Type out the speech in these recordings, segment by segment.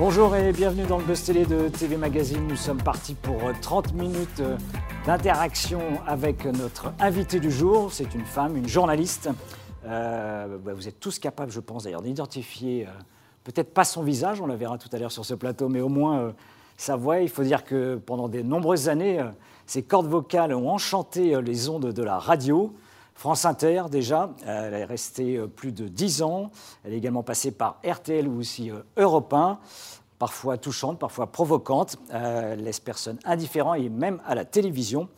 Bonjour et bienvenue dans le Buzz Télé de TV Magazine. Nous sommes partis pour 30 minutes d'interaction avec notre invité du jour. C'est une femme, une journaliste. Euh, bah, vous êtes tous capables, je pense d'ailleurs, d'identifier euh, peut-être pas son visage, on la verra tout à l'heure sur ce plateau, mais au moins euh, sa voix. Il faut dire que pendant de nombreuses années, ses cordes vocales ont enchanté les ondes de la radio. France Inter déjà, elle est restée plus de 10 ans. Elle est également passée par RTL ou aussi Europe 1 parfois touchante, parfois provocante. elle laisse personne indifférent et même à la télévision,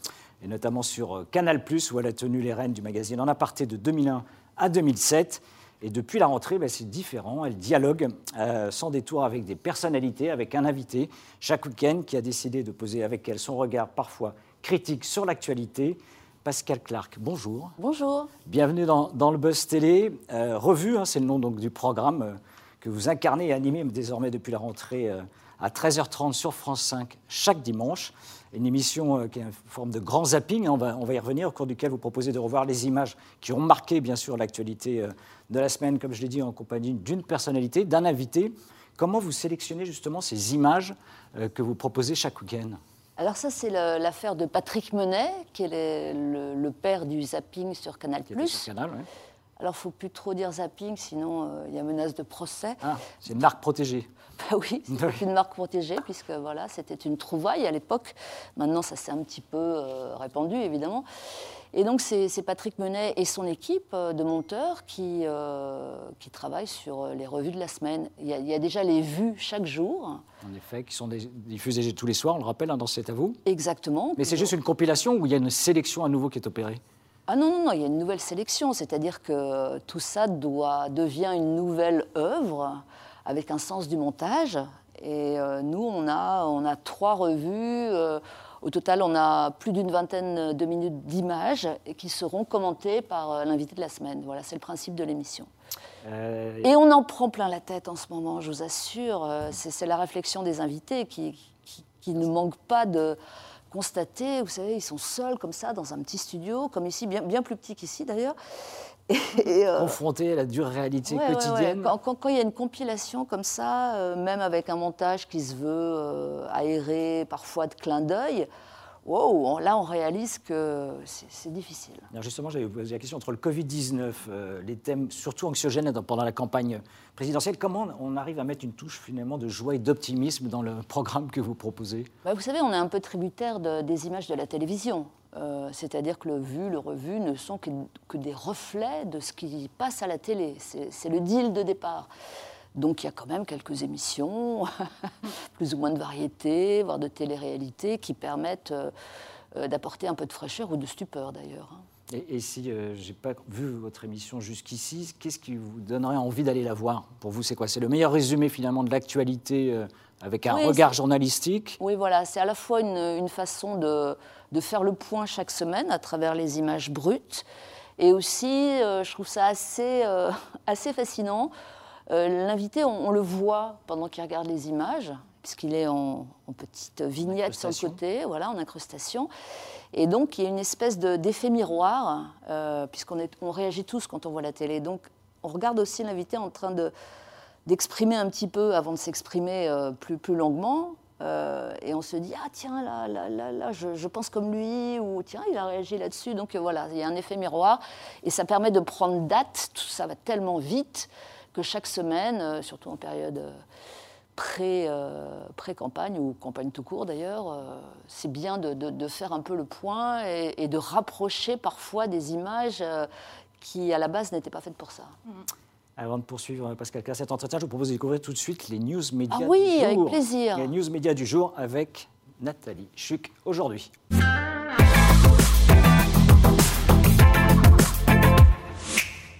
et notamment sur Canal, où elle a tenu les rênes du magazine En aparté de 2001 à 2007. Et depuis la rentrée, ben, c'est différent. Elle dialogue euh, sans détour avec des personnalités, avec un invité chaque week-end qui a décidé de poser avec elle son regard parfois critique sur l'actualité. Pascal Clark, bonjour. Bonjour. Bienvenue dans, le Buzz Télé. Euh, revue, hein, c'est le nom donc, du programme euh, que vous incarnez et animez désormais depuis la rentrée à 13h30 sur France 5 chaque dimanche une émission euh, qui est une forme de grand zapping, on va, on va y revenir, au cours duquel vous proposez de revoir les images qui ont marqué bien sûr l'actualité euh, de la semaine, comme je l'ai dit, en compagnie d'une personnalité, d'un invité. Comment vous sélectionnez justement ces images euh, que vous proposez chaque week-end? Alors ça, c'est l'affaire de Patrick Menet, qui est le, père du zapping sur Canal+. Sur Canal, oui. Alors, il ne faut plus trop dire zapping, sinon il y a menace de procès. Ah, c'est une marque protégée. Bah oui, c'est une marque protégée, puisque voilà, c'était une trouvaille à l'époque. Maintenant, ça s'est un petit peu euh, répandu, évidemment. Et donc, c'est Patrick Menet et son équipe euh, de monteurs qui, euh, qui travaillent sur les revues de la semaine. Il y, a, déjà les vues chaque jour. En effet, qui sont diffusées tous les soirs, on le rappelle, hein, dans C'est à vous. Exactement. Mais c'est juste une compilation où il y a une sélection à nouveau qui est opérée ah non, non, non, il y a une nouvelle sélection, c'est-à-dire que tout ça doit, devient une nouvelle œuvre avec un sens du montage. Et euh, nous, on a, on a trois revues. Euh, au total, on a plus d'une vingtaine de minutes d'images qui seront commentées par euh, l'invité de la semaine. Voilà, c'est le principe de l'émission. Et on en prend plein la tête en ce moment, je vous assure. C'est la réflexion des invités qui, qui, ne manque pas de constater, vous savez, ils sont seuls comme ça dans un petit studio, comme ici, bien, bien plus petit qu'ici d'ailleurs. Et, euh, Confronté à la dure réalité quotidienne. Quand, il y a une compilation comme ça, euh, même avec un montage qui se veut euh, aéré, parfois de clin d'œil, wow, là on réalise que c'est difficile. Alors justement, j'avais posé la question entre le Covid-19, les thèmes surtout anxiogènes pendant la campagne présidentielle, comment on arrive à mettre une touche finalement de joie et d'optimisme dans le programme que vous proposez? Bah, Vous savez, on est un peu tributaire des images de la télévision. Euh, c'est-à-dire que le vu, le revu ne sont que, des reflets de ce qui passe à la télé. C'est le deal de départ. Donc il y a quand même quelques émissions, plus ou moins de variété, voire de télé-réalité, qui permettent euh, euh, d'apporter un peu de fraîcheur ou de stupeur d'ailleurs. Et, si je n'ai pas vu votre émission jusqu'ici, qu'est-ce qui vous donnerait envie d'aller la voir? Pour vous, c'est quoi? C'est le meilleur résumé finalement de l'actualité avec un regard journalistique? Oui, voilà, c'est à la fois une façon de de faire le point chaque semaine à travers les images brutes. Et aussi, euh, je trouve ça assez, euh, assez fascinant. Euh, l'invité, on, le voit pendant qu'il regarde les images, puisqu'il est en, petite vignette sur le côté, voilà, en incrustation. Et donc, il y a une espèce d'effet miroir, puisqu'on on réagit tous quand on voit la télé. Donc, on regarde aussi l'invité en train de d'exprimer un petit peu avant de s'exprimer plus, plus longuement. Euh, et on se dit, ah tiens, là, là, là, là je, pense comme lui, ou tiens, il a réagi là-dessus. Donc euh, voilà, il y a un effet miroir. Et ça permet de prendre date. Tout ça va tellement vite que chaque semaine, euh, surtout en période pré-campagne, ou campagne tout court d'ailleurs, c'est bien de, faire un peu le point et, de rapprocher parfois des images qui, à la base, n'étaient pas faites pour ça. Mm. Avant de poursuivre, Pascal cet entretien, je vous propose de découvrir tout de suite les news médias ah oui, du jour. avec plaisir. Les news médias du jour avec Nathalie Chuc aujourd'hui.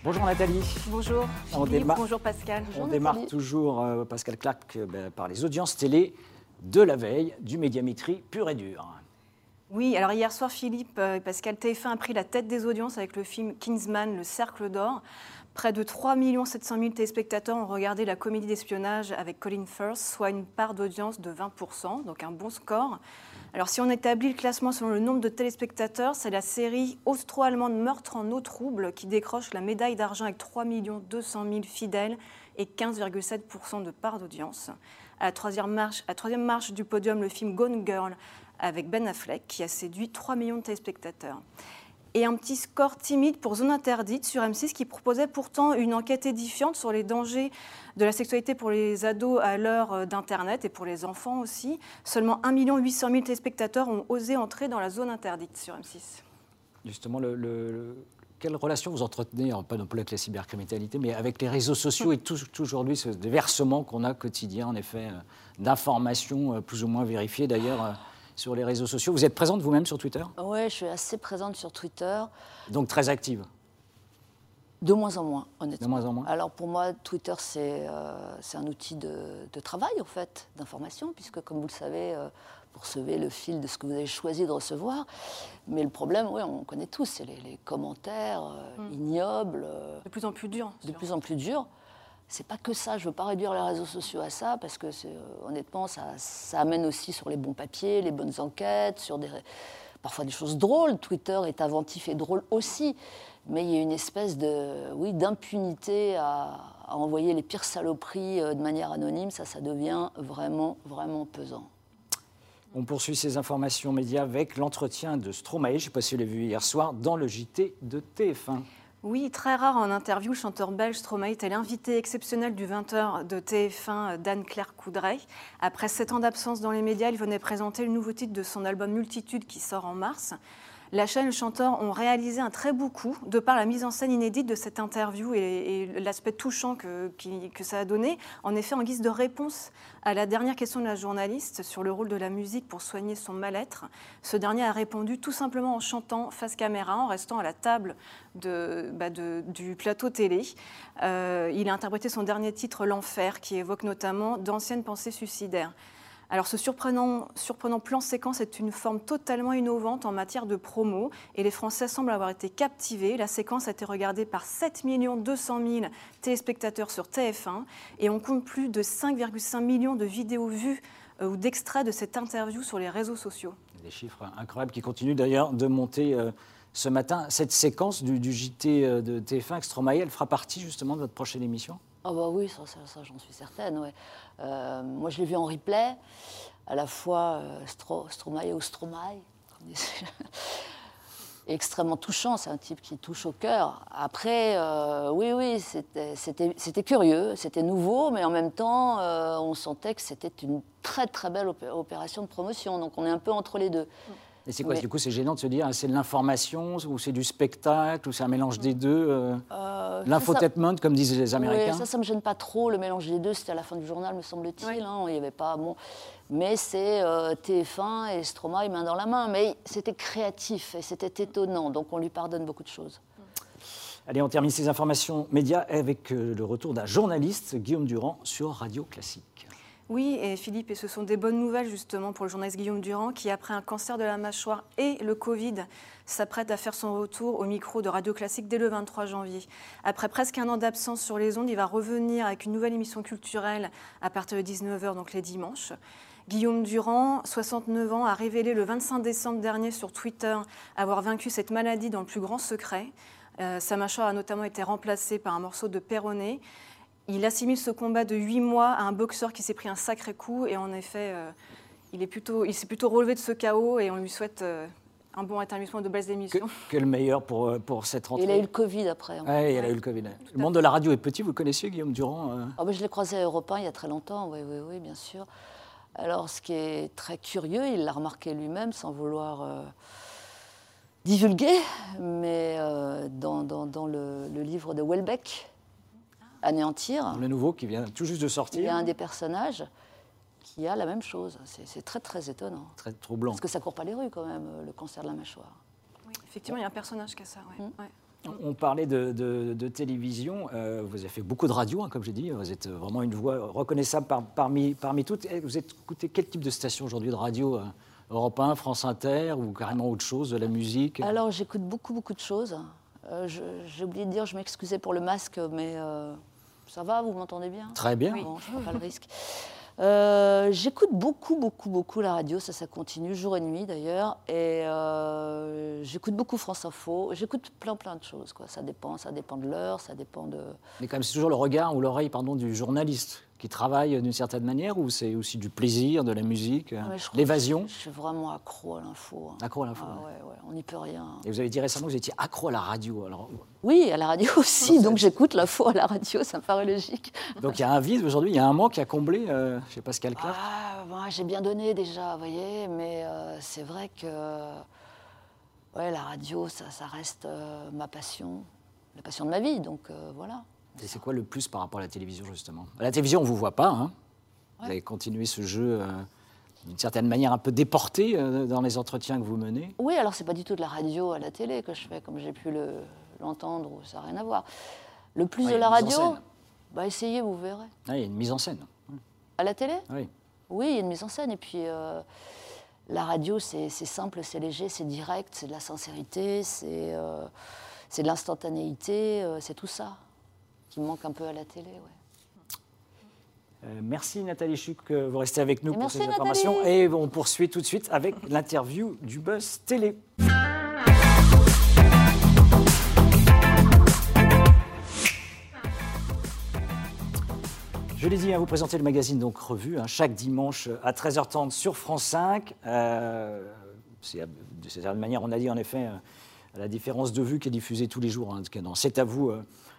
Bonjour Nathalie. Bonjour. bonjour Pascal. on démarre toujours, euh, Pascal Clark, euh, ben, par les audiences télé de la veille du médiamétrie pure et dure. Oui, alors hier soir, Philippe euh, Pascal TF1 a pris la tête des audiences avec le film Kingsman, Le Cercle d'Or. Près de 3 700 000 téléspectateurs ont regardé la comédie d'espionnage avec Colin Firth, soit une part d'audience de 20%, donc un bon score. Alors si on établit le classement selon le nombre de téléspectateurs, c'est la série austro-allemande Meurtre en eau trouble qui décroche la médaille d'argent avec 3 200 000 fidèles et 15,7% de part d'audience. À la troisième marche, troisième marche du podium, le film Gone Girl avec Ben Affleck qui a séduit 3 millions de téléspectateurs et un petit score timide pour Zone Interdite sur M6 qui proposait pourtant une enquête édifiante sur les dangers de la sexualité pour les ados à l'heure euh, d'Internet et pour les enfants aussi. Seulement 1 800 000 téléspectateurs ont osé entrer dans la zone interdite sur M6. Justement, le, quelle relation vous entretenez, pas non plus avec la cybercriminalité, mais avec les réseaux sociaux et tout, aujourd'hui, ce déversement qu'on a quotidien, en effet, euh, d'informations euh, plus ou moins vérifiées d'ailleurs sur les réseaux sociaux. Vous êtes présente vous-même sur Twitter? Oui, je suis assez présente sur Twitter. Donc très active? De moins en moins, honnêtement. De moins en moins. Alors pour moi, Twitter, c'est euh, un outil de, travail, en fait, d'information, puisque comme vous le savez, euh, vous recevez le fil de ce que vous avez choisi de recevoir. Mais le problème, oui, on connaît tous, c'est les, commentaires euh, mm. ignobles. de plus en plus durs. De plus en plus durs c'est pas que ça. Je veux pas réduire les réseaux sociaux à ça parce que euh, honnêtement, ça, amène aussi sur les bons papiers, les bonnes enquêtes, sur des parfois des choses drôles. Twitter est inventif et drôle aussi, mais il y a une espèce de oui d'impunité à, envoyer les pires saloperies euh, de manière anonyme. Ça, ça devient vraiment vraiment pesant. On poursuit ces informations médias avec l'entretien de Stromae, je ne sais pas si vous l'avez vu hier soir, dans le JT de TF1. Oui, très rare en interview, le chanteur belge Stromae est l'invité exceptionnel du 20h de TF1 d'Anne-Claire Coudray. Après sept ans d'absence dans les médias, il venait présenter le nouveau titre de son album Multitude qui sort en mars. La chaîne le chanteur ont réalisé un très beau coup de par la mise en scène inédite de cette interview et, l'aspect touchant que, ça a donné. En effet, en guise de réponse à la dernière question de la journaliste sur le rôle de la musique pour soigner son mal-être, ce dernier a répondu tout simplement en chantant face caméra, en restant à la table bah du plateau télé. Euh, il a interprété son dernier titre, L'Enfer, qui évoque notamment d'anciennes pensées suicidaires. Alors ce surprenant, plan séquence est une forme totalement innovante en matière de promo et les Français semblent avoir été captivés. La séquence a été regardée par 7 200 000 téléspectateurs sur TF1 et on compte plus de 5,5 millions de vidéos vues euh, ou d'extraits de cette interview sur les réseaux sociaux. Des chiffres incroyables qui continuent d'ailleurs de monter. Euh, ce matin, cette séquence du, JT euh, de TF1 Extromae, elle fera partie justement de votre prochaine émission? Ah bah oui, ça, j'en suis certaine. Ouais. Euh, moi, je l'ai vu en replay, à la fois euh, Stromae ou Stromae, extrêmement touchant, c'est un type qui touche au cœur. Après, euh, oui, oui, c'était curieux, c'était nouveau, mais en même temps, on sentait que c'était une très très belle opération de promotion. Donc on est un peu entre les deux. Et c'est quoi Du coup, c'est gênant de se dire, c'est de l'information, ou c'est du spectacle, ou c'est un mélange des deux euh, euh L'infotainment, comme disent les Américains oui, Ça, ça ne me gêne pas trop. Le mélange des deux, c'était à la fin du journal, me semble-t-il. Hein, il y avait pas... Bon, mais c'est euh, TF1 et Stromae main dans la main. Mais c'était créatif et c'était étonnant. Donc on lui pardonne beaucoup de choses. Allez, on termine ces informations médias avec euh, le retour d'un journaliste, Guillaume Durand, sur Radio Classique. Oui, et Philippe, et ce sont des bonnes nouvelles justement pour le journaliste Guillaume Durand qui, après un cancer de la mâchoire et le Covid, s'apprête à faire son retour au micro de Radio Classique dès le 23 janvier. Après presque un an d'absence sur les ondes, il va revenir avec une nouvelle émission culturelle à partir de 19h, donc les dimanches. Guillaume Durand, 69 ans, a révélé le 25 décembre dernier sur Twitter avoir vaincu cette maladie dans le plus grand secret. Euh, sa mâchoire a notamment été remplacée par un morceau de perronné il assimile ce combat de huit mois à un boxeur qui s'est pris un sacré coup et en effet, euh, il, est plutôt, il s'est plutôt relevé de ce chaos et on lui souhaite euh, un bon rétablissement de belles émissions. Que, le meilleur pour, euh, pour cette rentrée. Il a eu le Covid après. Oui, il a eu le Covid. Le monde de la radio est petit, vous connaissiez Guillaume Durand oh, Je l'ai croisé à Europe 1 il y a très longtemps, oui, oui, oui, bien sûr. Alors, ce qui est très curieux, il l'a remarqué lui-même sans vouloir divulguer, mais dans, dans, le, le, livre de Welbeck, anéantir. Le nouveau qui vient tout juste de sortir. Il y a un des personnages qui a la même chose. C'est très très étonnant. Très troublant. Parce que ça court pas les rues quand même, le cancer de la mâchoire. Oui, effectivement, il y a un personnage qui a ça. Mm. On parlait de, télévision. Euh, vous avez fait beaucoup de radio, hein, comme j'ai dit. Vous êtes vraiment une voix reconnaissable parmi, parmi toutes. Vous écoutez quel type de station aujourd'hui de radio euh, Europe 1, France Inter ou carrément autre chose, de la musique? Alors j'écoute beaucoup, beaucoup de choses. Euh, j'ai oublié de dire, je m'excusais pour le masque, mais euh, ça va, vous m'entendez bien? Très bien. Bon, je ne prends pas le risque. Euh, j'écoute beaucoup, beaucoup, beaucoup la radio, ça, ça continue, jour et nuit d'ailleurs. Et euh, j'écoute beaucoup France Info. J'écoute plein, plein de choses. Quoi. Ça dépend, ça dépend de l'heure, ça dépend de. Mais quand même, c'est toujours le regard ou l'oreille, pardon, du journaliste qui travaille d'une certaine manière ou c'est aussi du plaisir, de la musique, l'évasion Je suis vraiment accro à l'info. Hein. Accro à l'info. Ah, ouais, ouais, on n'y peut rien. Et vous avez dit récemment que vous étiez accro à la radio. Alors... Oui, à la radio aussi. donc j'écoute l'info à la radio, ça me paraît logique. Donc il y a un vide aujourd'hui, il y a un manque à combler euh, chez Pascal Clark ah, moi, J'ai bien donné déjà, vous voyez, mais euh, c'est vrai que ouais, la radio, ça, ça reste euh, ma passion, la passion de ma vie. Donc voilà. Et c'est quoi le plus par rapport à la télévision, justement? À la télévision, on ne vous voit pas. Hein? Vous avez continué ce jeu euh, d'une certaine manière un peu déporté euh, dans les entretiens que vous menez? Oui, alors c'est pas du tout de la radio à la télé que je fais, comme j'ai pu l'entendre, ça n'a rien à voir. Le plus de la radio, bah, essayez, vous verrez. Ah, il y a une mise en scène. À la télé? Oui. Oui, il y a une mise en scène. Et puis, euh, la radio, c'est simple, c'est léger, c'est direct, c'est de la sincérité, c'est de l'instantanéité, c'est tout ça qui manque un peu à la télé. Euh, merci Nathalie Chuc, vous restez avec nous pour ces informations. Et on poursuit tout de suite avec l'interview du Buzz Télé. Je l'ai dit, à hein, vous présenter le magazine donc Revue, hein, chaque dimanche à 13h30 sur France 5. Euh, de cette manière, on a dit en effet, euh, la différence de vue qui est diffusée tous les jours. Hein, C'est à vous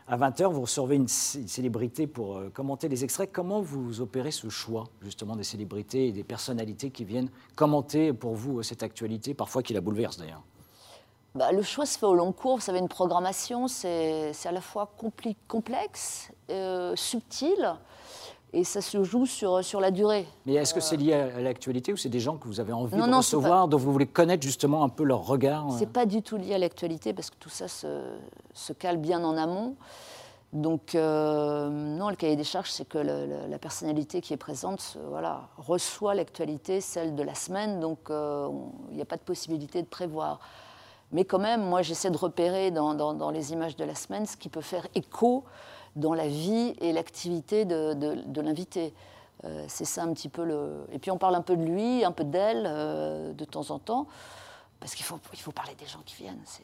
à 20h, vous recevez une, célébrité pour euh, commenter les extraits. Comment vous opérez ce choix, justement, des célébrités et des personnalités qui viennent commenter pour vous euh, cette actualité, parfois qui la bouleverse d'ailleurs? Bah, le choix se fait au long cours. Vous savez, une programmation, c'est à la fois complexe, euh, subtil, et ça se joue sur, sur la durée. Mais est-ce que c'est lié à l'actualité ou c'est des gens que vous avez envie de recevoir, dont vous voulez connaître justement un peu leur regard C'est pas du tout lié à l'actualité parce que tout ça se, se, cale bien en amont. Donc, euh, non, le cahier des charges, c'est que la personnalité qui est présente voilà, reçoit l'actualité, celle de la semaine, donc euh, il n'y a pas de possibilité de prévoir. Mais quand même, moi, j'essaie de repérer dans, dans, dans, les images de la semaine ce qui peut faire écho dans la vie et l'activité de, de, l'invité. Euh, c'est ça un petit peu le. Et puis on parle un peu de lui, un peu d'elle euh, de temps en temps, parce qu'il faut, il faut parler des gens qui viennent, c'est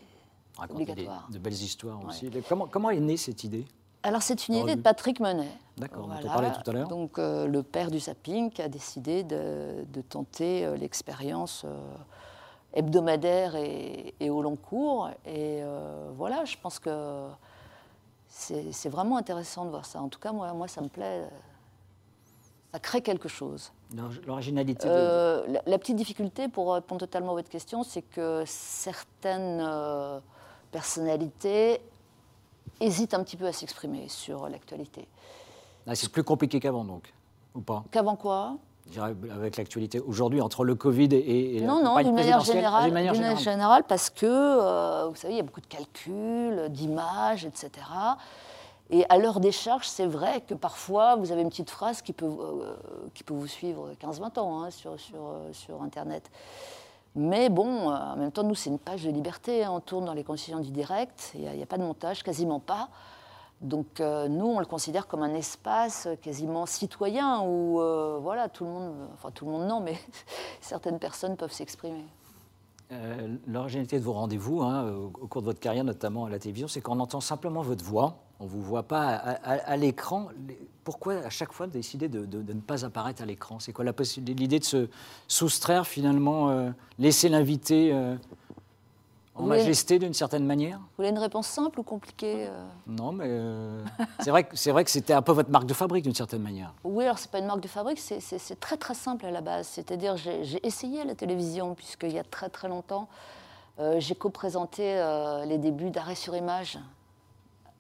obligatoire. de belles histoires aussi. Comment, comment est née cette idée? Alors c'est une idée de Patrick Menet. D'accord, on en parlait tout à l'heure. Donc euh, le père du zapping qui a décidé de, de tenter l'expérience hebdomadaire et, et, au long cours. Et voilà, je pense que c'est vraiment intéressant de voir ça. En tout cas, moi, moi ça me plaît. Ça crée quelque chose. L'originalité euh, la, petite difficulté, pour répondre totalement à votre question, c'est que certaines euh, personnalités hésitent un petit peu à s'exprimer sur l'actualité. Ah, c'est plus compliqué qu'avant, donc, ou pas? Qu'avant quoi? Avec l'actualité aujourd'hui entre le Covid et, non, non, d'une manière générale, d'une manière générale, parce que euh, vous savez, il y a beaucoup de calculs, d'images, etc. Et à l'heure des charges, c'est vrai que parfois vous avez une petite phrase qui peut, euh, qui peut vous suivre 15-20 ans hein, sur, sur, euh, sur, Internet. Mais bon, en même temps, nous, c'est une page de liberté. Hein. on tourne dans les conditions du direct, il n'y a, a, pas de montage, quasiment pas. Donc euh, nous, on le considère comme un espace quasiment citoyen où euh, voilà, tout le monde, enfin tout le monde non, mais certaines personnes peuvent s'exprimer. Euh, L'originalité de vos rendez-vous, hein, au, cours de votre carrière, notamment à la télévision, c'est qu'on entend simplement votre voix. On ne vous voit pas à, l'écran. Pourquoi à chaque fois décider de, de, ne pas apparaître à l'écran? C'est quoi l'idée de se soustraire finalement, laisser l'invité en majesté d'une certaine manière Vous voulez une réponse simple ou compliquée euh Non, mais euh, c'est vrai, vrai que c'était un peu votre marque de fabrique d'une certaine manière. Oui, alors c'est pas une marque de fabrique, c'est très très simple à la base. C'est-à-dire j'ai essayé à la télévision, puisqu'il y a très très longtemps, euh, j'ai co-présenté les débuts d'arrêt sur image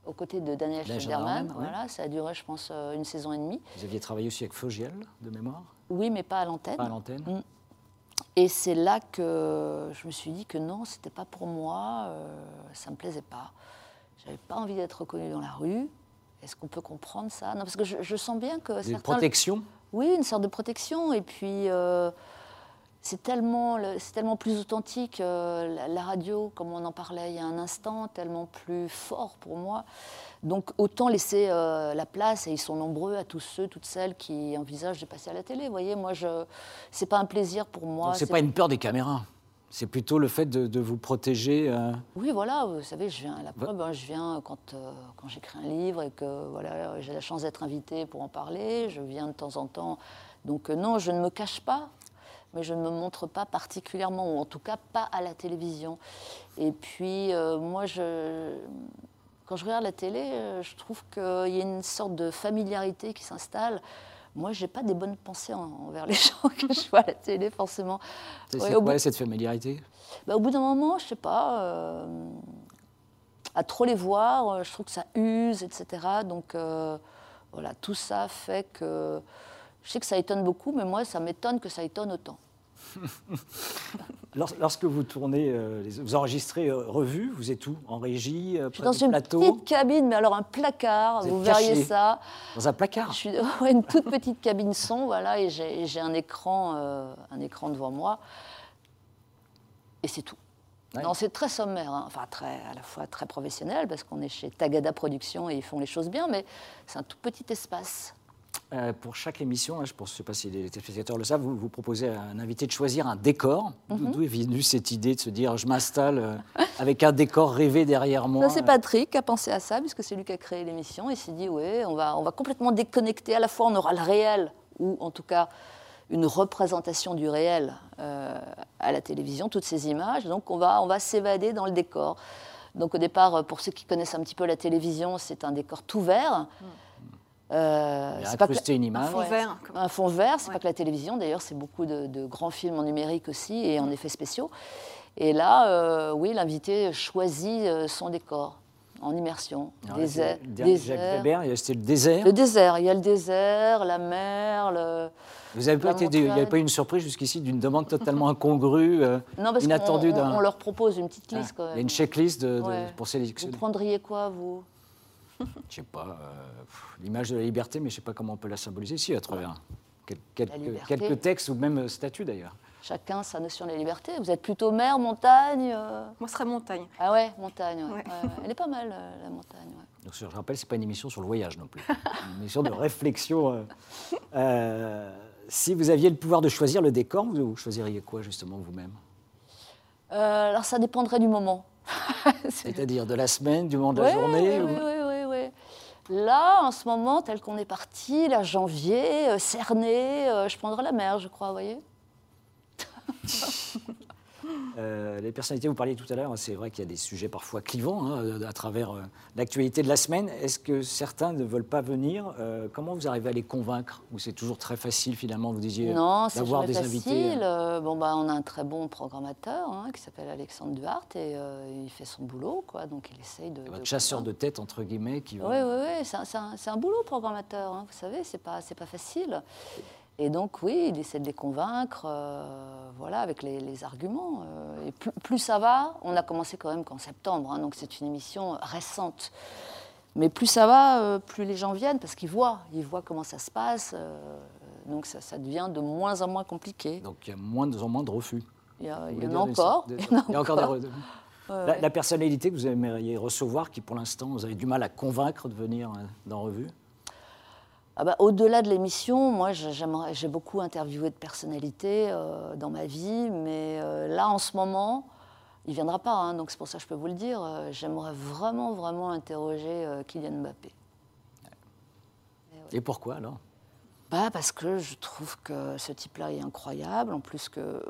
aux côtés de Daniel Schneiderman. Voilà, ça a duré, je pense, une saison et demie. Vous aviez travaillé aussi avec Fogiel, de mémoire? Oui, mais pas à l'antenne. Pas à l'antenne. Mm. Et c'est là que je me suis dit que non, c'était pas pour moi, euh, ça me plaisait pas. J'avais pas envie d'être reconnue dans la rue. Est-ce qu'on peut comprendre ça? Non, parce que je, sens bien que une protection? Oui, une sorte de protection. Et puis, euh, c'est tellement, c'est tellement plus authentique, euh, la, radio, comme on en parlait il y a un instant, tellement plus fort pour moi. Donc autant laisser euh, la place, et ils sont nombreux, à tous ceux, toutes celles qui envisagent de passer à la télé. Vous voyez, moi, je, c'est pas un plaisir pour moi. c'est pas une peur des caméras c'est plutôt le fait de, vous protéger. Euh, oui, voilà, vous savez, je viens la preuve, hein, je viens quand, quand j'écris un livre et que voilà, j'ai la chance d'être invitée pour en parler. Je viens de temps en temps. Donc non, je ne me cache pas mais je ne me montre pas particulièrement, ou en tout cas pas à la télévision. Et puis, euh, moi, je, quand je regarde la télé, euh, je trouve qu'il y a une sorte de familiarité qui s'installe. Moi, je n'ai pas des bonnes pensées envers les gens que je vois à la télé, forcément. C'est quoi cette familiarité? Bah, Au bout d'un moment, je ne sais pas, euh, à trop les voir, je trouve que ça use, etc. Donc, voilà, tout ça fait que je sais que ça étonne beaucoup, mais moi, ça m'étonne que ça étonne autant. Lorsque vous tournez, euh, vous enregistrez euh, revue, vous êtes où? En régie euh, Je suis dans une petite cabine, mais alors un placard, vous, verriez ça. Dans un placard? Je suis une toute petite cabine son, voilà, et j'ai un écran, un écran devant moi. Et c'est tout. Non, c'est très sommaire, hein. enfin très, à la fois très professionnel, parce qu'on est chez Tagada Productions et ils font les choses bien, mais c'est un tout petit espace. Euh, pour chaque émission, hein, je ne sais pas si les téléspectateurs le savent, vous, vous proposez à un invité de choisir un décor. Mhm. D'où est venue cette idée de se dire je m'installe euh, avec un décor rêvé derrière moi C'est Patrick qui a pensé à ça, puisque c'est lui qui a créé l'émission. Il s'est dit oui, on va, on va complètement déconnecter. À la fois, on aura le réel, ou en tout cas une représentation du réel euh, à la télévision, toutes ces images. Donc on va, on va s'évader dans le décor. Donc au départ, pour ceux qui connaissent un petit peu la télévision, c'est un décor tout vert. Mm. Euh, c'est pas une image. Un fond vert. Un fond vert, c'est pas que la télévision, d'ailleurs, c'est beaucoup de, grands films en numérique aussi et en mm. effets spéciaux. Et là, euh, oui, l'invité choisit euh, son décor en immersion. désert, Jacques Weber, c'était le désert Le désert, il y a le désert, la mer, le... Vous n'avez pas, été, il n'y avait pas eu une surprise jusqu'ici d'une demande totalement incongrue, non, parce inattendue on, on, leur propose une petite liste. Ah, il y a une checklist de, pour sélectionner. Vous prendriez quoi, vous? Je sais pas, euh, l'image de la liberté, mais je sais pas comment on peut la symboliser ici à travers quelques, quelques, textes ou même statuts d'ailleurs. Chacun sa notion de la liberté. Vous êtes plutôt mer, montagne euh Moi, ce serait montagne. Ah ouais, montagne. Elle est pas mal, euh, la montagne. Donc, je rappelle, c'est pas une émission sur le voyage non plus. une émission de réflexion. si vous aviez le pouvoir de choisir le décor, vous choisiriez quoi justement vous-même? Alors, ça dépendrait du moment. C'est-à-dire de la semaine, du moment de la journée oui, oui, Là, en ce moment, tel qu'on est parti, là, janvier, euh, cerné, euh, je prendrai la mer, je crois, vous voyez Euh, les personnalités, vous parliez tout à l'heure, c'est vrai qu'il y a des sujets parfois clivants hein, à travers euh, l'actualité de la semaine. Est-ce que certains ne veulent pas venir euh, Comment vous arrivez à les convaincre? Ou c'est toujours très facile finalement, vous disiez, d'avoir des facile. invités Bon, bah, On a un très bon programmateur hein, qui s'appelle Alexandre Duhart et il fait son boulot, quoi, donc il essaye de... Votre chasseur de tête, entre guillemets, qui Oui, oui, oui, c'est un, un, boulot programmateur, hein, vous savez, c'est pas, pas facile. Et donc, oui, il essaie de les convaincre, euh, voilà, avec les, arguments. Euh, et plus, ça va, on a commencé quand même qu'en septembre, hein, donc c'est une émission récente. Mais plus ça va, euh, plus les gens viennent, parce qu'ils voient, ils voient comment ça se passe. donc ça, devient de moins en moins compliqué. Donc il y a moins en moins de refus. Il y, en a encore. Il y a encore des refus. La, la, personnalité que vous aimeriez recevoir, qui pour l'instant vous avez du mal à convaincre de venir dans Revue? Ah bah, Au-delà de l'émission, moi j'ai beaucoup interviewé de personnalités euh, dans ma vie, mais euh, là en ce moment, il ne viendra pas, hein, donc c'est pour ça que je peux vous le dire, euh, j'aimerais vraiment, vraiment interroger Kylian Mbappé. Et, pourquoi alors? Bah parce que je trouve que ce type-là est incroyable. En plus que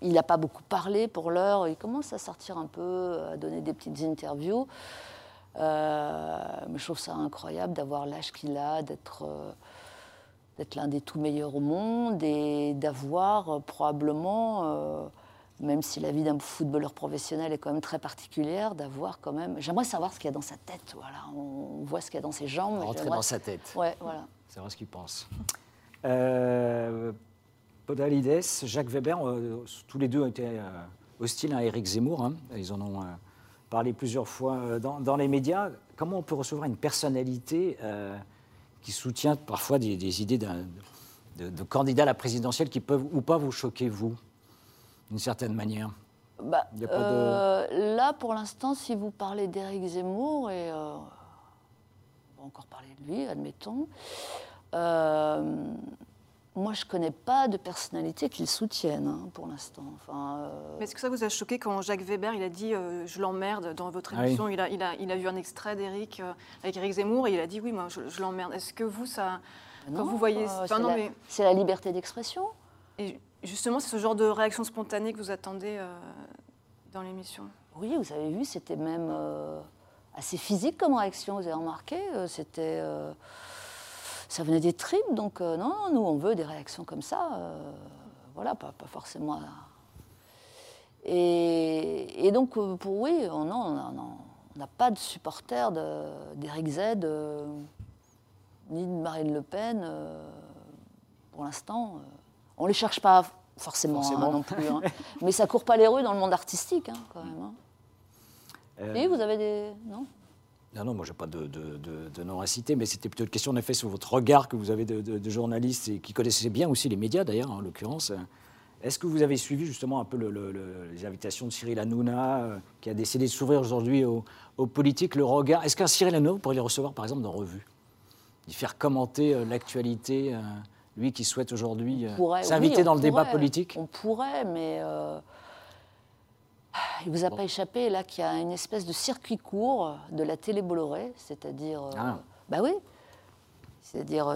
il n'a pas beaucoup parlé pour l'heure. Il commence à sortir un peu, à donner des petites interviews. Euh, mais je trouve ça incroyable d'avoir l'âge qu'il a, d'être euh, d'être l'un des tout meilleurs au monde et d'avoir euh, probablement, même si la vie d'un footballeur professionnel est quand même très particulière, d'avoir quand même. J'aimerais savoir ce qu'il y a dans sa tête. Voilà, on voit ce qu'il y a dans ses jambes. Rentrer dans sa tête. Ouais, voilà. C'est ce qu'il pense. Euh, Podalides, Jacques Weber, tous les deux ont été hostiles à Éric Zemmour. Hein. Ils en ont parlé plusieurs fois euh, dans, les médias. Comment on peut recevoir une personnalité euh, qui soutient parfois des, idées de, candidats à la présidentielle qui peuvent ou pas vous choquer, vous, d'une certaine manière? Bah, euh, Là, pour l'instant, si vous parlez d'Éric Zemmour, et on va encore parler de lui, admettons, moi, je ne connais pas de personnalité qui le soutienne hein, pour l'instant. Enfin, Mais est-ce que ça vous a choqué quand Jacques Weber il a dit Je l'emmerde dans votre ah émission il, a, il, a, il, a, vu un extrait d'Éric avec Éric Zemmour et il a dit Oui, moi, je, l'emmerde. Est-ce que vous, ça. quand vous voyez. c'est la, liberté d'expression. Et justement, c'est ce genre de réaction spontanée que vous attendez dans l'émission? Oui, vous avez vu, c'était même euh, assez physique comme réaction, vous avez remarqué. Euh, c'était, euh, ça venait des tripes, donc non, nous on veut des réactions comme ça. voilà, pas, pas forcément. Et, et, donc, pour oui, non, on n'a pas de supporters d'Éric Z, ni de Marine Le Pen, pour l'instant. on ne les cherche pas forcément, hein, non plus. Hein. Mais ça court pas les rues dans le monde artistique, hein, quand même. Euh, Et vous avez des. Non? Non, non, moi, je n'ai pas de, de, nom à citer, mais c'était plutôt une question, en effet, sur votre regard que vous avez de, journaliste et qui connaissait bien aussi les médias, d'ailleurs, en l'occurrence. Est-ce que vous avez suivi justement un peu les invitations de Cyril Hanouna, euh, qui a décidé de s'ouvrir aujourd'hui aux, politiques, le regard? Est-ce qu'un Cyril Hanouna, pourrait les recevoir, par exemple, dans Revue? D'y faire commenter euh, l'actualité lui qui souhaite aujourd'hui euh, s'inviter dans le débat politique? On pourrait, mais euh, il ne vous a pas échappé là qu'il y a une espèce de circuit court de la télé Bolloré, c'est-à-dire. Euh, ah. Bah oui. C'est-à-dire,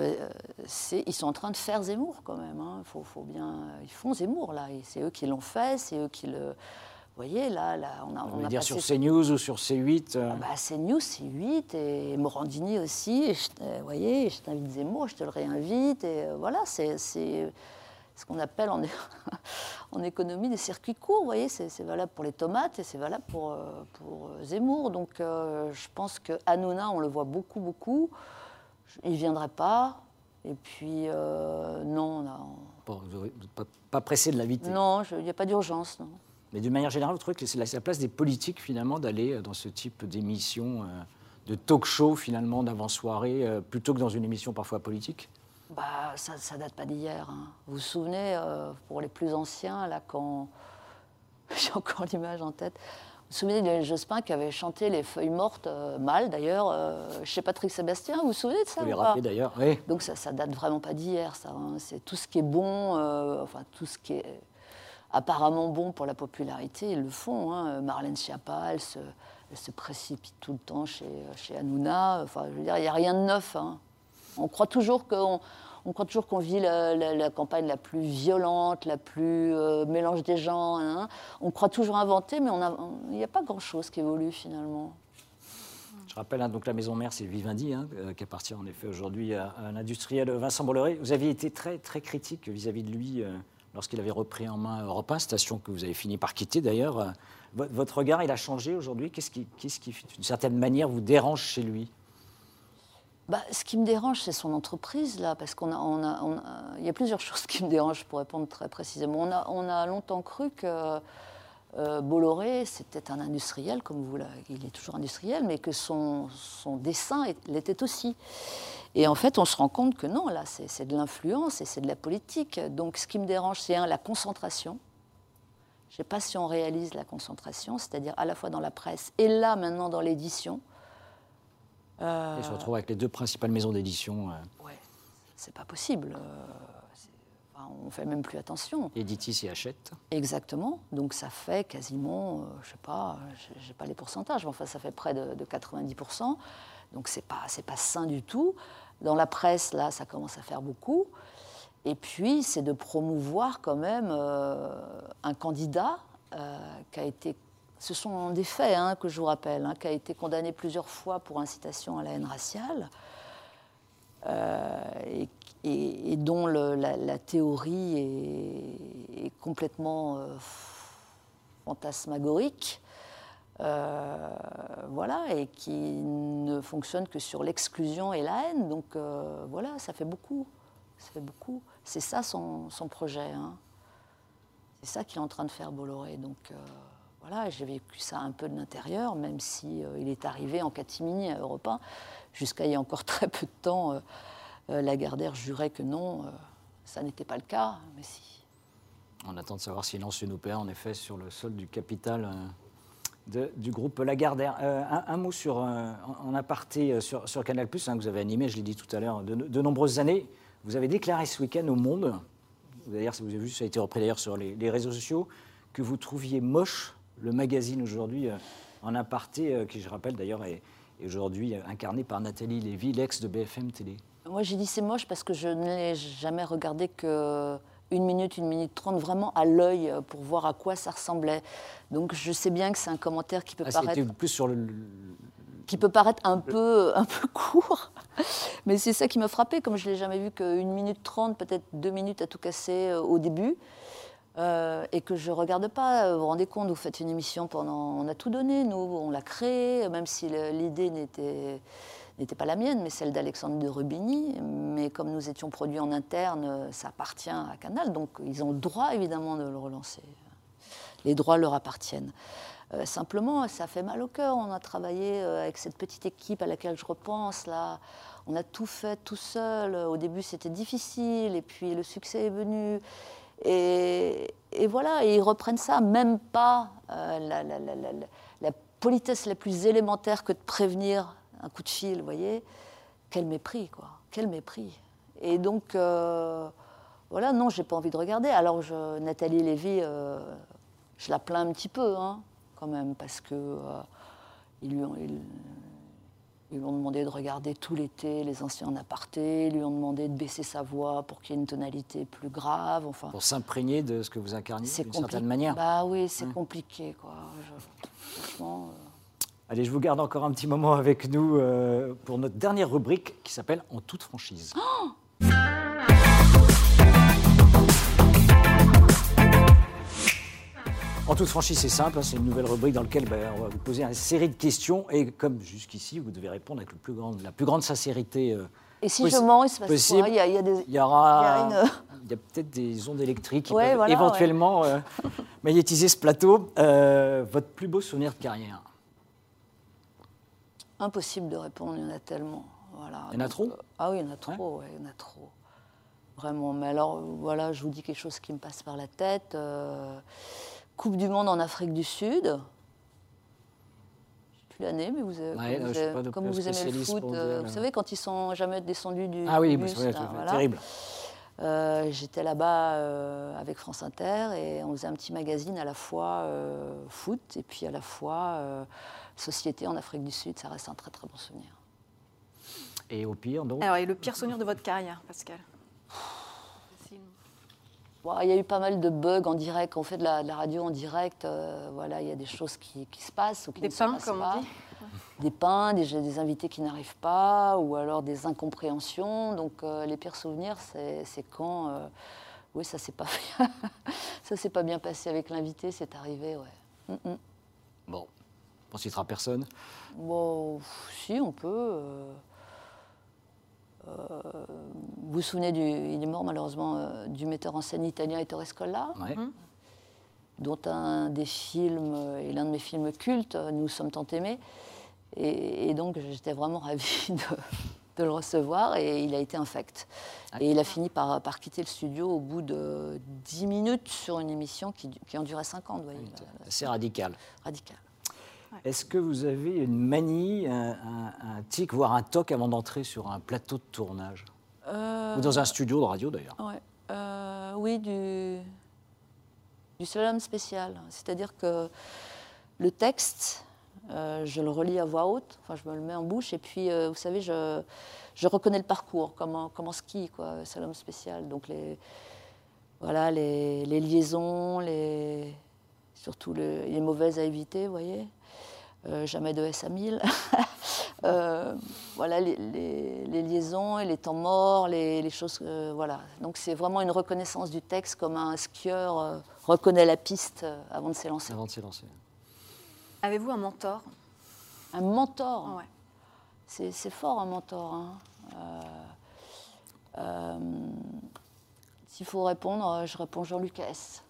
ils sont en train de faire Zemmour quand même. Hein. Faut, faut, bien, ils font Zemmour là, c'est eux qui l'ont fait, c'est eux qui le voyez, là, là on a. On, dire sur CNews ou sur C8 euh... Ah bah, CNews, C8 et Morandini aussi. Vous voyez, je t'invite Zemmour, je te le réinvite. Et euh, voilà, c'est ce qu'on appelle en, en, économie des circuits courts. Vous voyez, c'est valable pour les tomates et c'est valable pour, euh, pour euh, Zemmour. Donc je pense que Hanouna, on le voit beaucoup, beaucoup. Il ne viendrait pas. Et puis, non, Bon, vous n'êtes pas, pas pressé de l'inviter Non, il n'y a pas d'urgence, non. Mais d'une manière générale, vous trouvez que c'est la, place des politiques, finalement, d'aller euh, dans ce type d'émission, euh, de talk-show, finalement, d'avant-soirée, euh, plutôt que dans une émission parfois politique bah, ça, ne date pas d'hier. Hein. Vous vous souvenez, pour les plus anciens, là, quand. J'ai encore l'image en tête. Vous vous souvenez de Jospin qui avait chanté Les Feuilles Mortes, mal d'ailleurs, chez Patrick Sébastien Vous vous souvenez de ça Vous les rappelez d'ailleurs, oui. Donc ça, ça date vraiment pas d'hier, ça. Hein. C'est tout ce qui est bon, enfin, tout ce qui est apparemment bon pour la popularité, ils le font. Hein. Marlène Schiappa, elle se, précipite tout le temps chez, chez Hanouna. Enfin, je veux dire, il n'y a rien de neuf. Hein. On croit toujours qu'on vit la, campagne la plus violente, la plus euh, mélange des gens. Hein. On croit toujours inventer, mais il n'y a, pas grand-chose qui évolue finalement. Je rappelle, donc la maison mère, c'est Vivendi, euh, qui appartient en effet aujourd'hui à, un industriel Vincent Bolloré. Vous aviez été très, très critique vis-à-vis de lui. Euh, lorsqu'il avait repris en main Europe 1, station que vous avez fini par quitter d'ailleurs. Votre regard, il a changé aujourd'hui? Qu'est-ce qui, qui d'une certaine manière, vous dérange chez lui? Bah, ce qui me dérange, c'est son entreprise, là, parce qu'on a, on a, il y a plusieurs choses qui me dérangent, pour répondre très précisément. On a, on a longtemps cru que euh, Bolloré, c'était un industriel, comme vous, il est toujours industriel, mais que son, son dessin l'était aussi. Et en fait, on se rend compte que non, là, c'est de l'influence et c'est de la politique. Donc, ce qui me dérange, c'est la concentration. Je ne sais pas si on réalise la concentration, c'est-à-dire à la fois dans la presse et là, maintenant, dans l'édition. Euh... Et se retrouve avec les deux principales maisons d'édition. Euh... Ouais, c'est pas possible. Euh, on ne fait même plus attention. Editis y achète. Exactement. Donc ça fait quasiment, je euh, je sais pas, j'ai pas les pourcentages, mais enfin ça fait près de, de 90%. Donc c'est pas c'est pas sain du tout. Dans la presse là, ça commence à faire beaucoup. Et puis c'est de promouvoir quand même euh, un candidat euh, qui a été ce sont des faits hein, que je vous rappelle, hein, qui a été condamné plusieurs fois pour incitation à la haine raciale euh, et, dont la, théorie est, complètement fantasmagorique. Euh, voilà, et qui ne fonctionne que sur l'exclusion et la haine. Donc euh, voilà, ça fait beaucoup. C'est ça son, projet. Hein. C'est ça qu'il est en train de faire Bolloré. Euh, j'ai vécu ça un peu de l'intérieur, même si il est arrivé en catimini à Europe 1. Jusqu'à il y a encore très peu de temps, Lagardère jurait que non, ça n'était pas le cas, mais si. On attend de savoir s'il lance une opéra, en effet, sur le sol du capital euh, du groupe Lagardère. Euh, un, mot sur, euh, en aparté euh, sur, Canal+, hein, que vous avez animé, je l'ai dit tout à l'heure, de, nombreuses années. Vous avez déclaré ce week-end au Monde, d'ailleurs, si vous avez vu, ça a été repris d'ailleurs sur les réseaux sociaux, que vous trouviez moche le magazine aujourd'hui euh, en aparté, euh, qui, je rappelle d'ailleurs, est, est aujourd'hui euh, incarné par Nathalie Lévy, l'ex de BFM Télé. Moi, j'ai dit c'est moche parce que je ne l'ai jamais regardé que une minute, une minute trente, vraiment à l'œil pour voir à quoi ça ressemblait. Donc, je sais bien que c'est un commentaire qui peut Ah, paraître plus sur le, qui peut paraître un peu, un peu court. Mais c'est ça qui m'a frappé, comme je ne l'ai jamais vu qu'une minute trente, peut-être deux minutes à tout casser au début. Euh, et que je regarde pas. Euh, Vous vous rendez compte, vous faites une émission pendant. On a tout donné, nous, on l'a créée, même si l'idée n'était n'était pas la mienne, mais celle d'Alexandre de Rubigny. Mais comme nous étions produits en interne, euh, ça appartient à Canal, donc ils ont le droit évidemment de le relancer. Les droits leur appartiennent. Simplement, ça fait mal au cœur. On a travaillé avec cette petite équipe à laquelle je repense là. On a tout fait tout seul. Au début, c'était difficile, et puis le succès est venu. Et, voilà, et ils reprennent ça, même pas euh, la, politesse la plus élémentaire que de prévenir un coup de fil, vous voyez. Quel mépris, quoi. Quel mépris. Et donc, euh, voilà, non, j'ai pas envie de regarder. Alors, Nathalie Lévy, euh, je la plains un petit peu, hein, quand même, parce que ils lui ont, ils lui ont demandé de regarder tout l'été les anciens en aparté, ils lui ont demandé de baisser sa voix pour qu'il y ait une tonalité plus grave. Enfin, pour s'imprégner de ce que vous incarniez c'est d'une certaine manière. Bah oui, c'est compliqué, quoi. Je- franchement. euh, Allez, je vous garde encore un petit moment avec nous euh, pour notre dernière rubrique qui s'appelle En toute franchise. En toute franchise, c'est simple, hein, c'est une nouvelle rubrique dans laquelle ben, on va vous poser une série de questions et comme jusqu'ici, vous devez répondre avec le plus grand- la plus grande sincérité. euh, Et si je mens, il se passe quoi? Il y, a, il y a des... Il y aura, Il y a une- il y a peut-être des ondes électriques qui Ouais, peuvent voilà, éventuellement euh, magnétiser ce plateau. Euh, votre plus beau souvenir de carrière? Impossible de répondre, il y en a tellement. Voilà. Il y en a trop? Ah oui, il y en a trop, ouais, il y en a trop. Vraiment. Mais alors, voilà, je vous dis quelque chose qui me passe par la tête. euh, coupe du Monde en Afrique du Sud. Je ne sais plus l'année, mais vous, avez- Ouais, comme, non, vous, avez- comme vous aimez le foot, euh, vous là. savez, quand ils sont jamais descendus du Ah oui, bus, là, voilà. terrible. Euh, J'étais là-bas euh, avec France Inter et on faisait un petit magazine à la fois euh, foot et puis à la fois euh, société en Afrique du Sud. Ça reste un très très bon souvenir. Et au pire, donc Alors, et le pire souvenir de votre carrière, Pascal? Bon, il y a eu pas mal de bugs en direct. Quand on fait de la, de la radio en direct, euh, voilà, il y a des choses qui, qui se passent ou qui Des ne se pains, passent comme pas. on dit Des pains, des, des invités qui n'arrivent pas, ou alors des incompréhensions. Donc euh, les pires souvenirs, c'est c'est quand, euh, oui, ça s'est pas, ça s'est pas bien passé avec l'invité, c'est arrivé, ouais. Mm, mm. bon, on citera personne? Bon, si, on peut. Euh, vous vous souvenez, du, il est mort malheureusement, euh, du metteur en scène italien Ettore Scola Ouais. dont un des films euh, est l'un de mes films cultes, Nous sommes tant aimés. Et, et donc j'étais vraiment ravie de, de le recevoir et il a été infect. Et il a fini par, par quitter le studio au bout de 10 minutes sur une émission qui, qui en durait 50, vous voyez, là, C'est radical. radical. Est-ce que vous avez une manie, un, un- un tic, voire un toc avant d'entrer sur un plateau de tournage Ou dans un studio de radio d'ailleurs Ouais. Euh, oui, du, du slalom spécial. C'est-à-dire que le texte, euh, je le relis à voix haute, enfin, je me le mets en bouche, et puis, euh, vous savez, je, je reconnais le parcours, comme en, comme en ski, quoi, slalom spécial. Donc, les, voilà, les, les liaisons, les, surtout le- les mauvaises à éviter, vous voyez. Euh, jamais de S à 1000. Euh, voilà, les, les- les liaisons et les temps morts, les, les choses. euh, voilà. Donc c'est vraiment une reconnaissance du texte comme un skieur euh, reconnaît la piste avant de s'élancer. Avant de s'élancer. Avez-vous un mentor? Un mentor, Ouais. c'est c'est fort un mentor. hein. Euh, euh, S'il faut répondre, je réponds Jean-Luc S.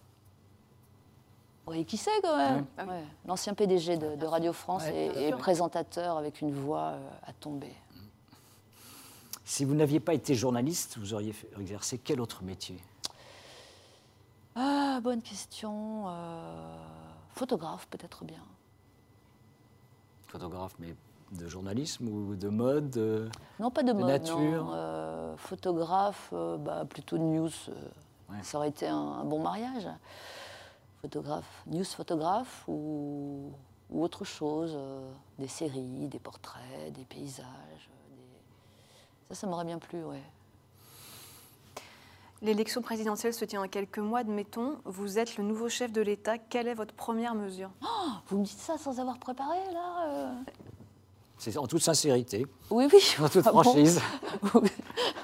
Oui, qui c'est quand même Ah. Ouais. L'ancien PDG de, de Radio France Ouais, et sûr. présentateur avec une voix euh, à tomber. Si vous n'aviez pas été journaliste, vous auriez exercé quel autre métier? Ah, bonne question. Euh, photographe, peut-être bien. Photographe, mais de journalisme ou de mode euh, Non, pas de mode, nature? non. Euh, photographe, euh, bah, plutôt news. euh, Ouais. Ça aurait été un, un bon mariage. Photographe, news photographe ou, ou autre chose. euh, des séries, des portraits, des paysages. euh, des- Ça, ça m'aurait bien plu, ouais. L'élection présidentielle se tient en quelques mois, admettons. Vous êtes le nouveau chef de l'État. Quelle est votre première mesure? Vous me dites ça sans avoir préparé, là euh C'est en toute sincérité, Oui, oui. en toute Ah bon franchise.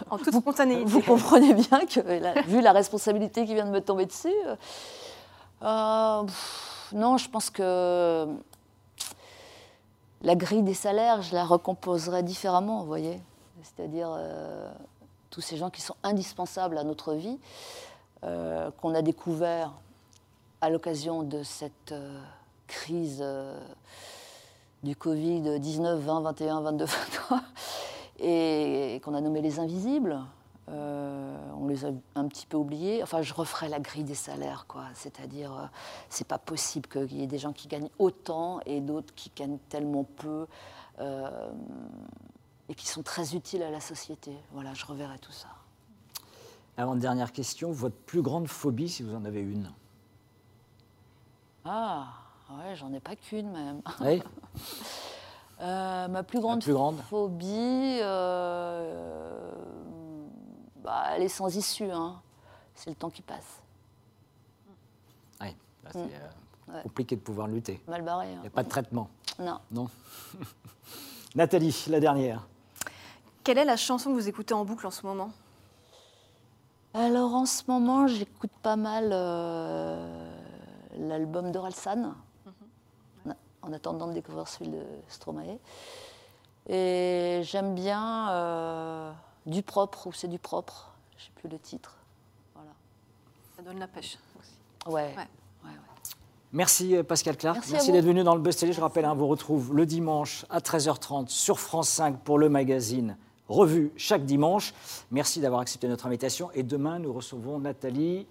En toute spontanéité. Vous comprenez bien que, là, vu la responsabilité qui vient de me tomber dessus, euh, pff, non, je pense que la grille des salaires, je la recomposerais différemment, vous voyez. C'est-à-dire euh, tous ces gens qui sont indispensables à notre vie, euh, qu'on a découvert à l'occasion de cette euh, crise du Covid 19, 20, 21, 22, 23, et qu'on a nommé les invisibles. Euh, on les a un petit peu oubliés. Enfin, je referai la grille des salaires, quoi. C'est-à-dire, euh, c'est pas possible qu'il y ait des gens qui gagnent autant et d'autres qui gagnent tellement peu euh, et qui sont très utiles à la société. Voilà, je reverrai tout ça. Avant dernière question, votre plus grande phobie, si vous en avez une? Ah, ouais, j'en ai pas qu'une même. Oui ma plus grande, plus grande? phobie, bah, elle est sans issue. hein. C'est le temps qui passe. Oui, c'est euh, Ouais. compliqué de pouvoir lutter. Mal barré. Il hein. n'y a pas de traitement, Non. non Nathalie, la dernière. Quelle est la chanson que vous écoutez en boucle en ce moment? Alors en ce moment, j'écoute pas mal euh, l'album d'Orelsan, en attendant de découvrir celui de Stromae. Et j'aime bien euh, Du propre, ou c'est du propre, je sais plus le titre. Voilà. Ça donne la pêche aussi. Ouais. Ouais. ouais, ouais. Merci euh, Pascal Clark. Merci d'être venu dans le Buzz Télé. Je rappelle, hein, vous retrouve le dimanche à 13h30 sur France 5 pour le magazine Revue chaque dimanche. Merci d'avoir accepté notre invitation. Et demain, nous recevons Nathalie,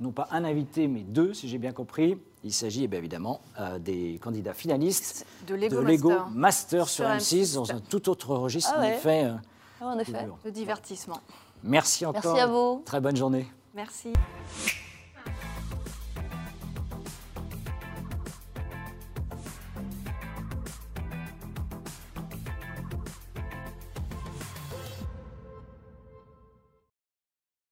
non pas un invité, mais deux, si j'ai bien compris. Il s'agit eh bien évidemment euh, des candidats finalistes De Lego Lego Master. Master sur Sur M6, M6. dans un tout autre registre. Ah en ouais. effet, euh, en effet. De divertissement. Merci encore. Merci à vous. Très bonne journée. Merci.